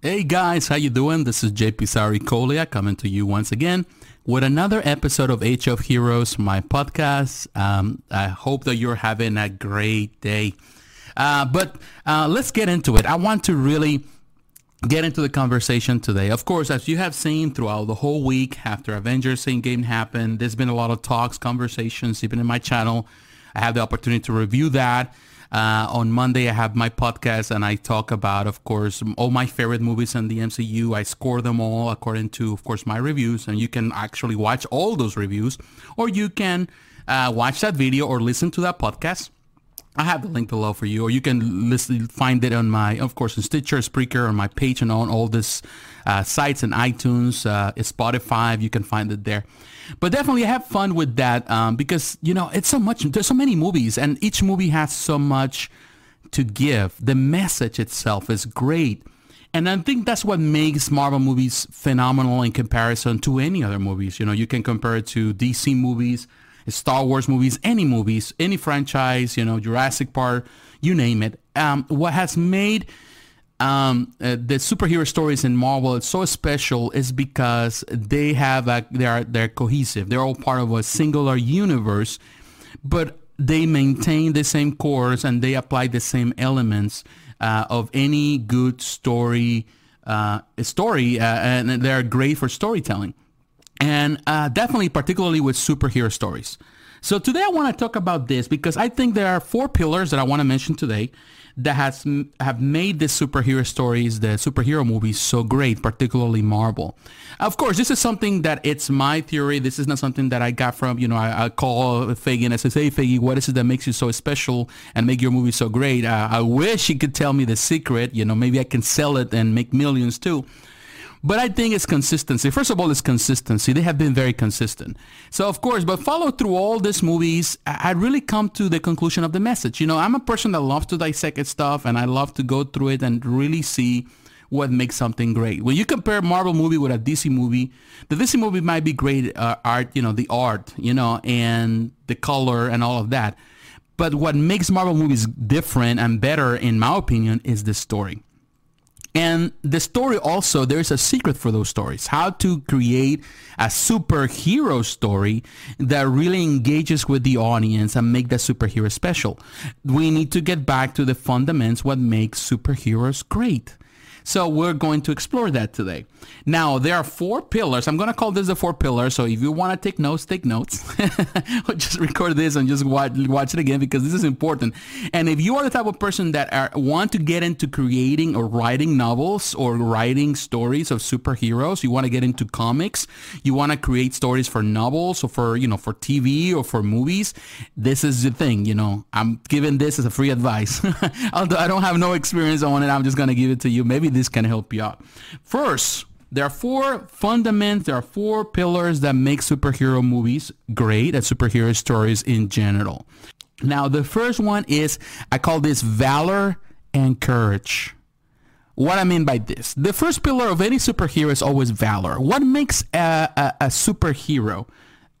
Hey guys, how you doing? This is JP Sarikolia coming to you once again with another episode of of Heroes, my podcast. Um, I hope that you're having a great day. Uh, but uh, let's get into it. I want to really get into the conversation today. Of course, as you have seen throughout the whole week after Avengers Endgame happened, there's been a lot of talks, conversations, even in my channel. I have the opportunity to review that. Uh, on Monday, I have my podcast and I talk about, of course, all my favorite movies in the MCU. I score them all according to, of course, my reviews. And you can actually watch all those reviews or you can uh, watch that video or listen to that podcast. I have the link below for you, or you can listen, find it on my, of course, in Stitcher, Spreaker, on my page, and on all these uh, sites and iTunes, uh, Spotify. You can find it there. But definitely have fun with that um, because you know it's so much. There's so many movies, and each movie has so much to give. The message itself is great. And I think that's what makes Marvel movies phenomenal in comparison to any other movies. You know, you can compare it to DC movies, Star Wars movies, any movies, any franchise, you know, Jurassic Park, you name it. Um, what has made um, uh, the superhero stories in Marvel so special is because they have a, they are they're cohesive. They're all part of a singular universe, but they maintain the same course and they apply the same elements uh, of any good story uh, story, uh, and they're great for storytelling and uh, definitely particularly with superhero stories. So today I want to talk about this because I think there are four pillars that I want to mention today that has have made the superhero stories, the superhero movies so great, particularly Marvel. Of course, this is something that it's my theory. This is not something that I got from, you know, I, I call Feige and I say, hey, Feige, what is it that makes you so special and make your movie so great? Uh, I wish he could tell me the secret. You know, maybe I can sell it and make millions too. But I think it's consistency. First of all, it's consistency. They have been very consistent. So of course, but follow through all these movies, I really come to the conclusion of the message. You know, I'm a person that loves to dissect stuff and I love to go through it and really see what makes something great. When you compare Marvel movie with a DC movie, the DC movie might be great uh, art, you know, the art, you know, and the color and all of that. But what makes Marvel movies different and better, in my opinion, is the story. And the story also, there's a secret for those stories. How to create a superhero story that really engages with the audience and make that superhero special. We need to get back to the fundamentals, what makes superheroes great. So we're going to explore that today. Now, there are four pillars. I'm going to call this the four pillars. So if you want to take notes, take notes. just record this and just watch, watch it again because this is important. And if you are the type of person that are, want to get into creating or writing novels or writing stories of superheroes, you want to get into comics, you want to create stories for novels or for, you know, for TV or for movies, this is the thing, you know, I'm giving this as a free advice. Although I don't have no experience on it, I'm just going to give it to you. Maybe this can help you out. First, there are four fundamentals, there are four pillars that make superhero movies great and superhero stories in general. Now, the first one is, I call this valor and courage. What I mean by this, the first pillar of any superhero is always valor. What makes a, a, a superhero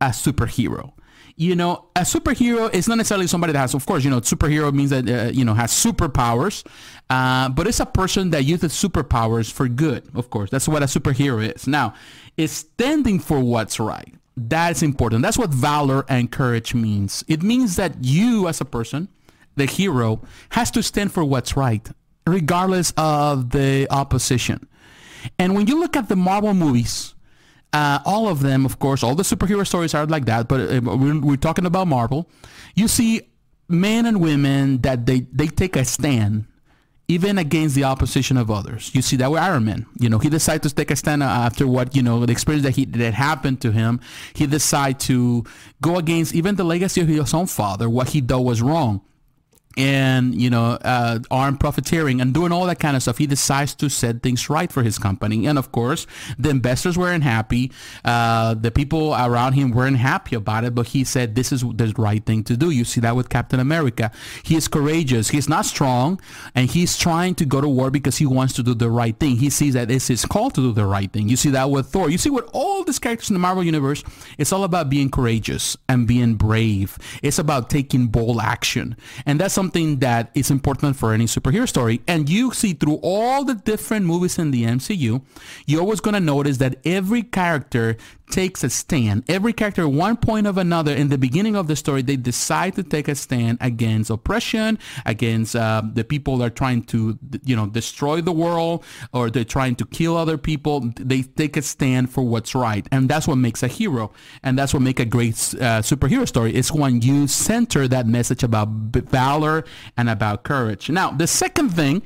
a superhero? You know, a superhero is not necessarily somebody that has, of course, you know, superhero means that, uh, you know, has superpowers, uh, but it's a person that uses superpowers for good, of course. That's what a superhero is. Now, it's standing for what's right. That's important. That's what valor and courage means. It means that you as a person, the hero, has to stand for what's right, regardless of the opposition. And when you look at the Marvel movies, uh, all of them, of course, all the superhero stories are like that, but uh, we're, we're talking about Marvel. You see men and women that they, they take a stand even against the opposition of others. You see that with Iron Man. You know, he decided to take a stand after what, you know, the experience that he that happened to him. He decided to go against even the legacy of his own father. What he did was wrong and you know uh, armed profiteering and doing all that kind of stuff he decides to set things right for his company. And of course the investors weren't happy. Uh, the people around him weren't happy about it but he said this is the right thing to do. You see that with captain america. He is courageous. He's not strong and he's trying to go to war because he wants to do the right thing. He sees that it's his call to do the right thing. You see that with thor. You see with all these characters in the marvel universe it's all about being courageous and being brave. It's about taking bold action. And that's something that is important for any superhero story. And you see through all the different movies in the MCU, you're always going to notice that every character takes a stand. Every character, one point of another, in the beginning of the story, they decide to take a stand against oppression, against uh, the people that are trying to, you know, destroy the world, or they're trying to kill other people. They take a stand for what's right, and that's what makes a hero, and that's what makes a great uh, superhero story. It's when you center that message about valor and about courage. Now, the second thing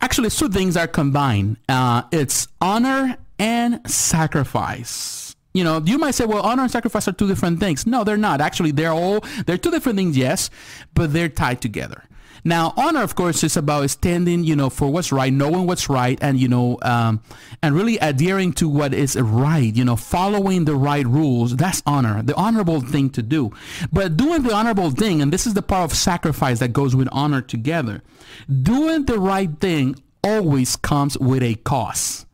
actually two things are combined. Uh, it's honor and sacrifice. You know you might say well honor and sacrifice are two different things. No they're not. Actually they're all they're two different things yes but they're tied together now, honor, of course, is about standing, you know, for what's right, knowing what's right, and you know, um, and really adhering to what is right. You know, following the right rules. That's honor, the honorable thing to do. But doing the honorable thing, and this is the part of sacrifice that goes with honor together. Doing the right thing always comes with a cost.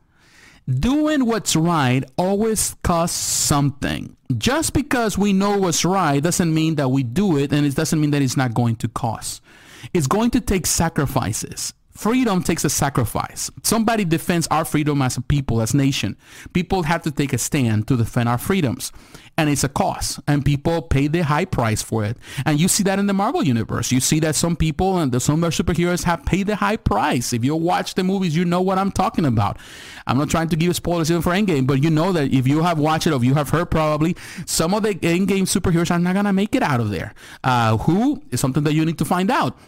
Doing what's right always costs something. Just because we know what's right doesn't mean that we do it, and it doesn't mean that it's not going to cost. It's going to take sacrifices. Freedom takes a sacrifice. Somebody defends our freedom as a people, as nation. People have to take a stand to defend our freedoms. And it's a cost. And people pay the high price for it. And you see that in the Marvel universe. You see that some people and the, some of our superheroes have paid the high price. If you watch the movies, you know what I'm talking about. I'm not trying to give you spoilers even for Endgame, but you know that if you have watched it or you have heard probably, some of the Endgame superheroes are not going to make it out of there. Uh, who is something that you need to find out.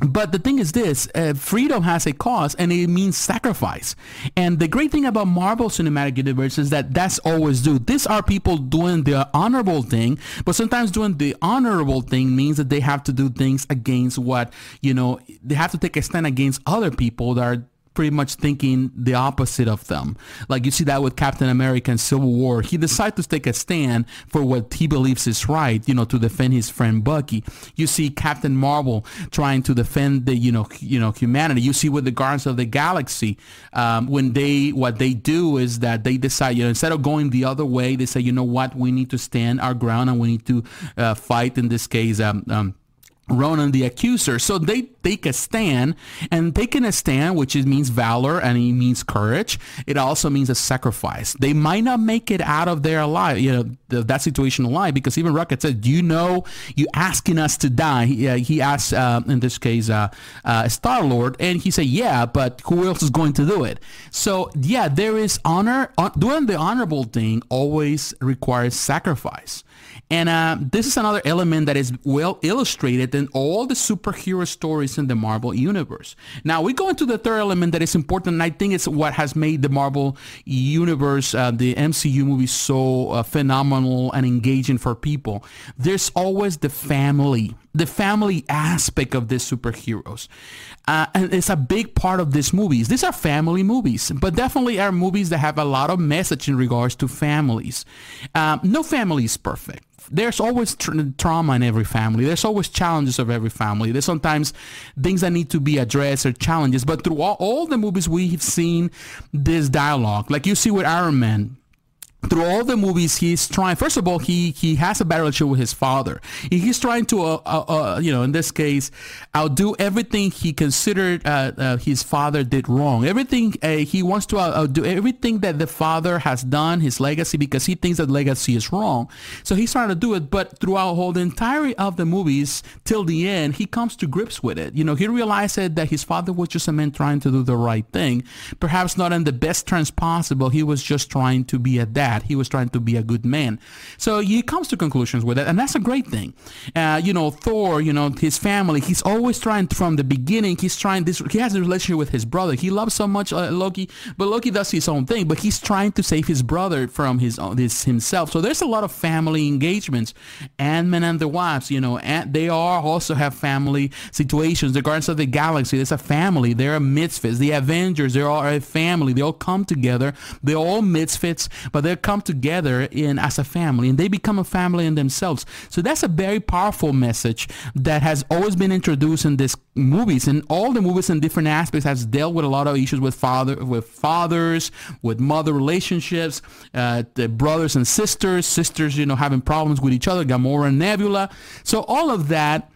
But the thing is this, uh, freedom has a cost and it means sacrifice. And the great thing about Marvel Cinematic Universe is that that's always do. These are people doing the honorable thing, but sometimes doing the honorable thing means that they have to do things against what, you know, they have to take a stand against other people that are pretty much thinking the opposite of them. Like you see that with Captain America and Civil War. He decides to take a stand for what he believes is right, you know, to defend his friend Bucky. You see Captain Marvel trying to defend the, you know, you know, humanity. You see with the Guardians of the Galaxy, um, when they, what they do is that they decide, you know, instead of going the other way, they say, you know what, we need to stand our ground and we need to uh, fight, in this case, um, um, Ronan the accuser. So they take a stand, and taking a stand, which means valor and it means courage, it also means a sacrifice. They might not make it out of their alive, you know, the, that situation alive, because even Rocket said, "Do you know you asking us to die?" He, uh, he asked, uh, in this case, uh, uh Star Lord, and he said, "Yeah, but who else is going to do it?" So yeah, there is honor. doing the honorable thing always requires sacrifice. And uh, this is another element that is well illustrated in all the superhero stories in the Marvel universe. Now we go into the third element that is important, and I think it's what has made the Marvel universe, uh, the MCU movies, so uh, phenomenal and engaging for people. There's always the family, the family aspect of these superheroes. Uh, and it's a big part of these movies. These are family movies, but definitely are movies that have a lot of message in regards to families. Um, no family is perfect there's always tra- trauma in every family. There's always challenges of every family. There's sometimes things that need to be addressed or challenges. But through all, all the movies, we've seen this dialogue. Like you see with Iron Man, through all the movies he's trying first of all he he has a relationship with his father. He's trying to uh, uh, uh, you know in this case outdo everything he considered uh, uh his father did wrong. Everything uh, he wants to outdo everything that the father has done his legacy because he thinks that legacy is wrong. So he's trying to do it but throughout whole the entirety of the movies till the end he comes to grips with it. You know he realizes that his father was just a man trying to do the right thing. Perhaps not in the best terms possible he was just trying to be a dad He was trying to be a good man. So he comes to conclusions with it, and that's a great thing. Uh, you know, Thor, you know, his family, he's always trying from the beginning, he's trying this, he has a relationship with his brother. He loves so much uh, Loki, but Loki does his own thing, but he's trying to save his brother from his, own, his himself. So there's a lot of family engagements. Ant-Man and the Wasp, you know, and they are also have family situations. The Guardians of the Galaxy, there's a family. They're a misfits. The Avengers, they're all a family. They all come together. They're all misfits, but they're come together in as a family and they become a family in themselves. So that's a very powerful message that has always been introduced in these movies and all the movies in different aspects has dealt with a lot of issues with father with fathers, with mother relationships, uh, the brothers and sisters, sisters, you know, having problems with each other, Gamora and Nebula. So all of that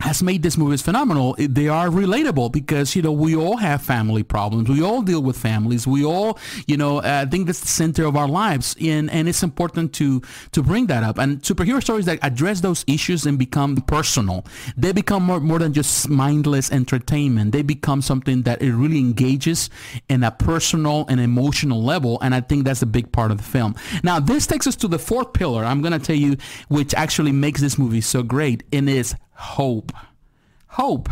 has made these movies phenomenal. They are relatable because you know we all have family problems. We all deal with families. We all you know uh, think that's the center of our lives, and and it's important to to bring that up. And superhero stories that address those issues and become personal, they become more more than just mindless entertainment. They become something that it really engages in a personal and emotional level, and I think that's a big part of the film. Now this takes us to the fourth pillar. I'm going to tell you, which actually makes this movie so great, and is hope. Hope.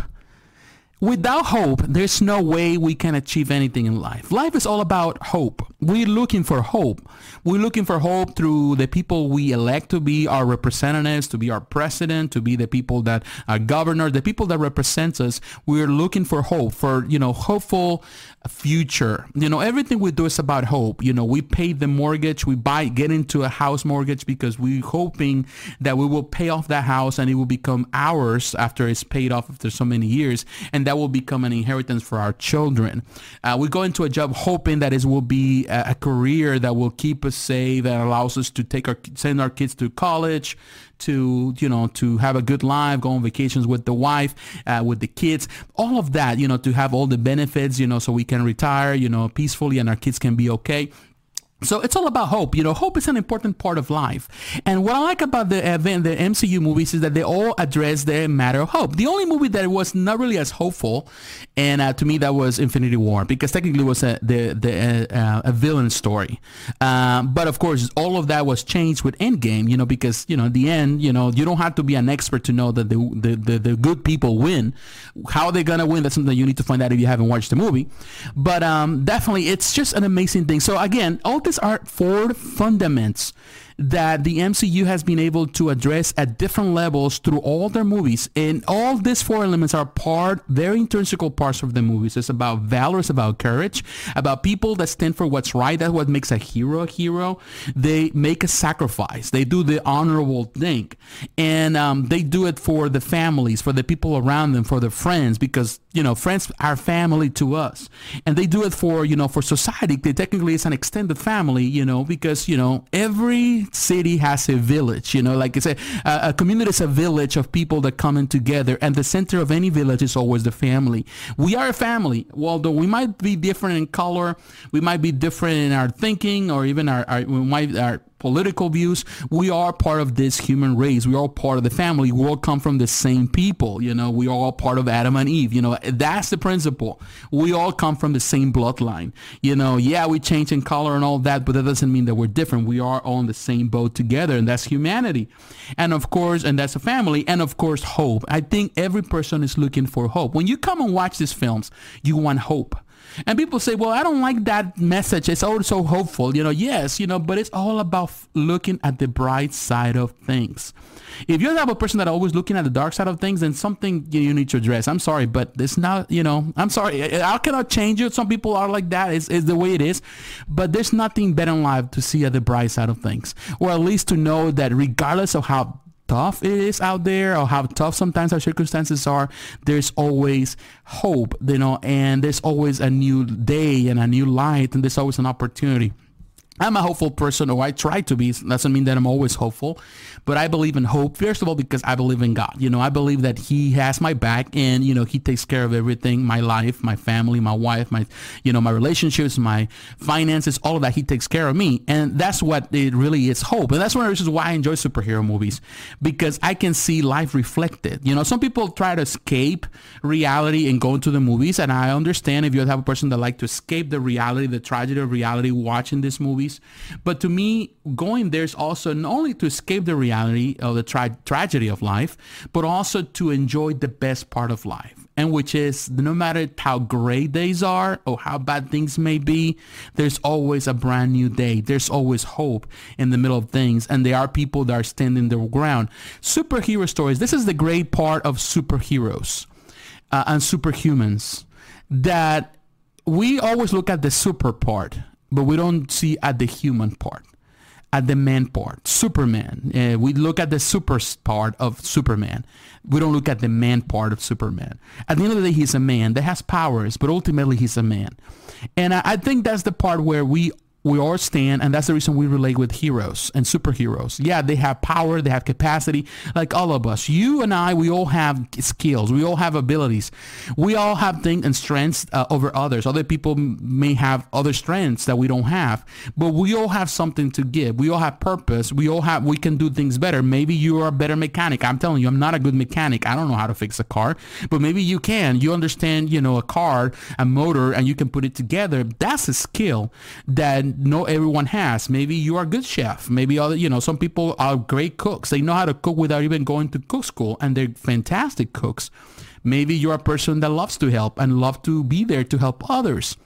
Without hope, there's no way we can achieve anything in life. Life is all about hope. We're looking for hope. We're looking for hope through the people we elect to be our representatives, to be our president, to be the people that are governors, the people that represent us. We're looking for hope, for, you know, hopeful future. You know, everything we do is about hope. You know, we pay the mortgage, we buy, get into a house mortgage because we're hoping that we will pay off that house and it will become ours after it's paid off after so many years. And that will become an inheritance for our children. Uh, we go into a job hoping that it will be a, career that will keep us safe and allows us to take our send our kids to college, to you know to have a good life, go on vacations with the wife, uh, with the kids, all of that, you know, to have all the benefits, you know, so we can retire, you know, peacefully and our kids can be okay. So it's all about hope. You know, hope is an important part of life. And what I like about the event, the MCU movies, is that they all address the matter of hope. The only movie that was not really as hopeful, and uh, to me that was Infinity War, because technically it was a the the uh, a villain story. Uh, but of course, all of that was changed with Endgame. You know, because you know at the end, you know, you don't have to be an expert to know that the the the, the good people win. How they're gonna win? That's something you need to find out if you haven't watched the movie. But um, definitely, it's just an amazing thing. So again, all this are four fundaments that the MCU has been able to address at different levels through all their movies. And all these four elements are part, very intrinsical parts of the movies. It's about valor, it's about courage, about people that stand for what's right. That's what makes a hero a hero. They make a sacrifice. They do the honorable thing. And um, they do it for the families, for the people around them, for their friends, because, you know, friends are family to us. And they do it for, you know, for society. They technically it's an extended family, you know, because, you know, every city has a village, you know, like I said, a, a community is a village of people that come in together and the center of any village is always the family. We are a family. Although we might be different in color, we might be different in our thinking or even our, our we might, our political views. We are part of this human race. We are part of the family. We all come from the same people. You know, we are all part of Adam and Eve. You know, that's the principle. We all come from the same bloodline. You know, yeah, we change in color and all that, but that doesn't mean that we're different. We are all in the same boat together, and that's humanity. And of course, and that's a family. And of course, hope. I think every person is looking for hope. When you come and watch these films, you want hope. And people say, well, I don't like that message. It's all so hopeful. You know, yes, you know, but it's all about looking at the bright side of things. If you're the type of person that always looking at the dark side of things, then something you need to address. I'm sorry, but it's not, you know, I'm sorry. I cannot change it. Some people are like that. It's, it's the way it is. But there's nothing better in life to see at the bright side of things. Or at least to know that regardless of how tough it is out there or how tough sometimes our circumstances are, there's always hope, you know, and there's always a new day and a new light and there's always an opportunity. I'm a hopeful person, or I try to be. Doesn't mean that I'm always hopeful, but I believe in hope. First of all, because I believe in God. You know, I believe that He has my back, and you know, He takes care of everything: my life, my family, my wife, my, you know, my relationships, my finances, all of that. He takes care of me, and that's what it really is hope. And that's one of the reasons why I enjoy superhero movies because I can see life reflected. You know, some people try to escape reality and go into the movies, and I understand if you're the type of person that like to escape the reality, the tragedy of reality, watching these movie movies. But to me, going there is also not only to escape the reality of the tra- tragedy of life, but also to enjoy the best part of life. And which is no matter how great days are or how bad things may be, there's always a brand new day. There's always hope in the middle of things. And there are people that are standing their ground. Superhero stories. This is the great part of superheroes uh, and superhumans that we always look at the super part but we don't see at the human part, at the man part. Superman. Uh, we look at the super part of Superman. We don't look at the man part of Superman. At the end of the day, he's a man that has powers, but ultimately he's a man. And I, I think that's the part where we we all stand, and that's the reason we relate with heroes and superheroes. Yeah, they have power, they have capacity, like all of us. You and I, we all have skills, we all have abilities, we all have things and strengths uh, over others. Other people may have other strengths that we don't have, but we all have something to give. We all have purpose. We all have, we can do things better. Maybe you are a better mechanic. I'm telling you, I'm not a good mechanic. I don't know how to fix a car, but maybe you can. You understand, you know, a car, a motor, and you can put it together. That's a skill that not everyone has. Maybe you are a good chef. Maybe other, you know, some people are great cooks. They know how to cook without even going to cook school, and they're fantastic cooks. Maybe you're a person that loves to help and love to be there to help others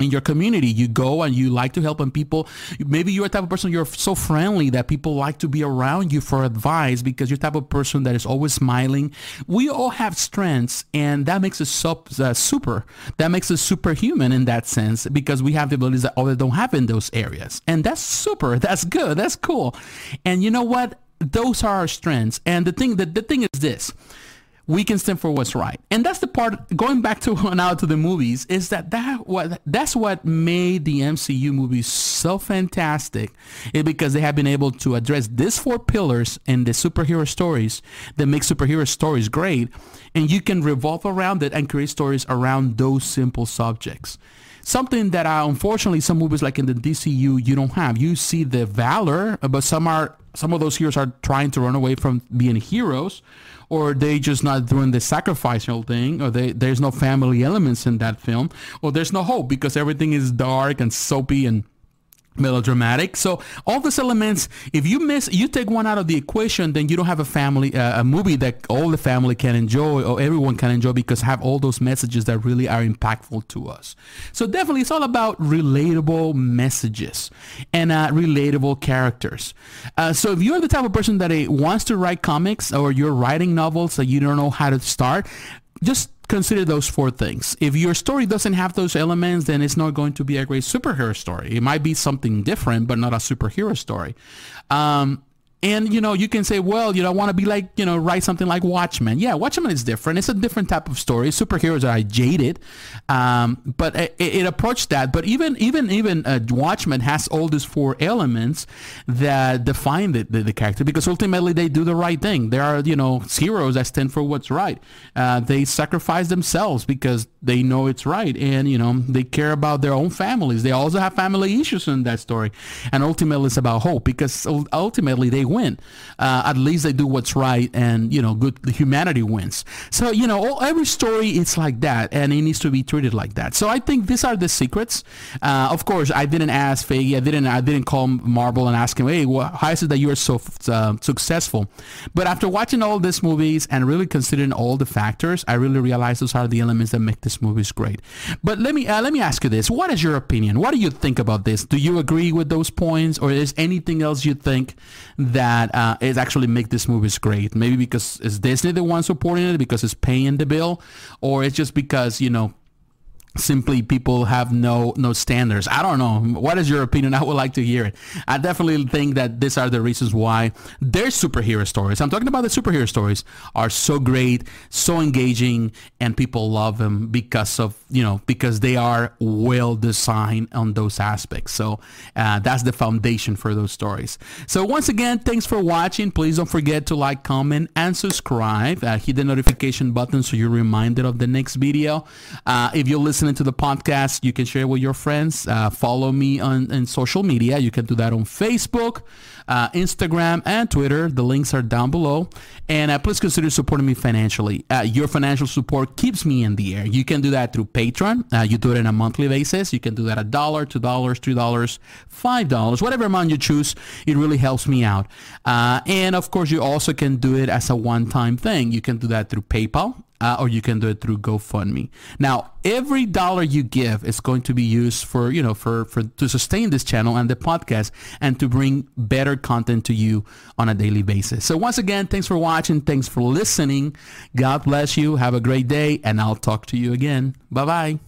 in your community you go and you like to help and people. Maybe you're a type of person you're so friendly that people like to be around you for advice because you're the type of person that is always smiling. We all have strengths and that makes us uh, super. That makes us superhuman in that sense because we have the abilities that others don't have in those areas. And that's super. That's good. That's cool. And you know what? Those are our strengths. And the thing that the thing is this we can stand for what's right. And that's the part going back to now to the movies is that that what that's what made the MCU movies so fantastic is because they have been able to address these four pillars in the superhero stories that make superhero stories great and you can revolve around it and create stories around those simple subjects something that uh, unfortunately some movies like in the DCU you don't have. You see the valor, but some are some of those heroes are trying to run away from being heroes or they just not doing the sacrificial thing, or they, there's no family elements in that film, or there's no hope because everything is dark and soapy and melodramatic. So all these elements, if you miss, you take one out of the equation, then you don't have a family, uh, a movie that all the family can enjoy or everyone can enjoy because have all those messages that really are impactful to us. So definitely it's all about relatable messages and uh, relatable characters. Uh, so if you're the type of person that uh, wants to write comics or you're writing novels that you don't know how to start, just consider those four things. If your story doesn't have those elements, then it's not going to be a great superhero story. It might be something different, but not a superhero story. Um, and you know, you can say, well, you know, I want to be like, you know, write something like Watchmen. Yeah, Watchmen is different. It's a different type of story. Superheroes are jaded, um, but it, it, approached that. But even even even uh, Watchmen has all these four elements that define the, the, the, character because ultimately they do the right thing. They are you know heroes that stand for what's right. Uh, they sacrifice themselves because they know it's right, and you know they care about their own families. They also have family issues in that story, and ultimately it's about hope because ultimately they win. Uh, at least they do what's right, and you know, good humanity wins. So you know, all, every story it's like that, and it needs to be treated like that. So I think these are the secrets. Uh, of course, I didn't ask Feige. I didn't. I didn't call Marvel and ask him, "Hey, well, how is it that you are so uh, successful?" But after watching all these movies and really considering all the factors, I really realized those are the elements that make movies great. But let me uh, let me ask you this: What is your opinion? What do you think about this? Do you agree with those points, or is anything else you think that uh, is actually make this movie is great. Maybe because it's Disney the one supporting it, because it's paying the bill, or it's just because you know simply people have no no standards. I don't know. What is your opinion? I would like to hear it. I definitely think that these are the reasons why their superhero stories i'm talking about the superhero stories are so great so engaging and people love them because of you know because they are well designed on those aspects. So uh, that's the foundation for those stories. So once again thanks for watching. Please don't forget to like comment and subscribe uh, hit the notification button so you're reminded of the next video. Uh, if you're listening to the podcast, you can share with your friends. Uh, follow me on, on social media. You can do that on Facebook, uh, Instagram, and Twitter. The links are down below. And uh, please consider supporting me financially. Uh, your financial support keeps me in the air. You can do that through Patreon. Uh, you do it on a monthly basis. You can do that a dollar, two dollars, three dollars, five dollars, whatever amount you choose. It really helps me out. Uh, and of course, you also can do it as a one-time thing. You can do that through PayPal uh, or you can do it through GoFundMe. Now, every dollar you give is going to be used for, you know, for, for to sustain this channel and the podcast and to bring better content to you on a daily basis. So once again, thanks for watching. Thanks for listening. God bless you. Have a great day and I'll talk to you again. Bye-bye.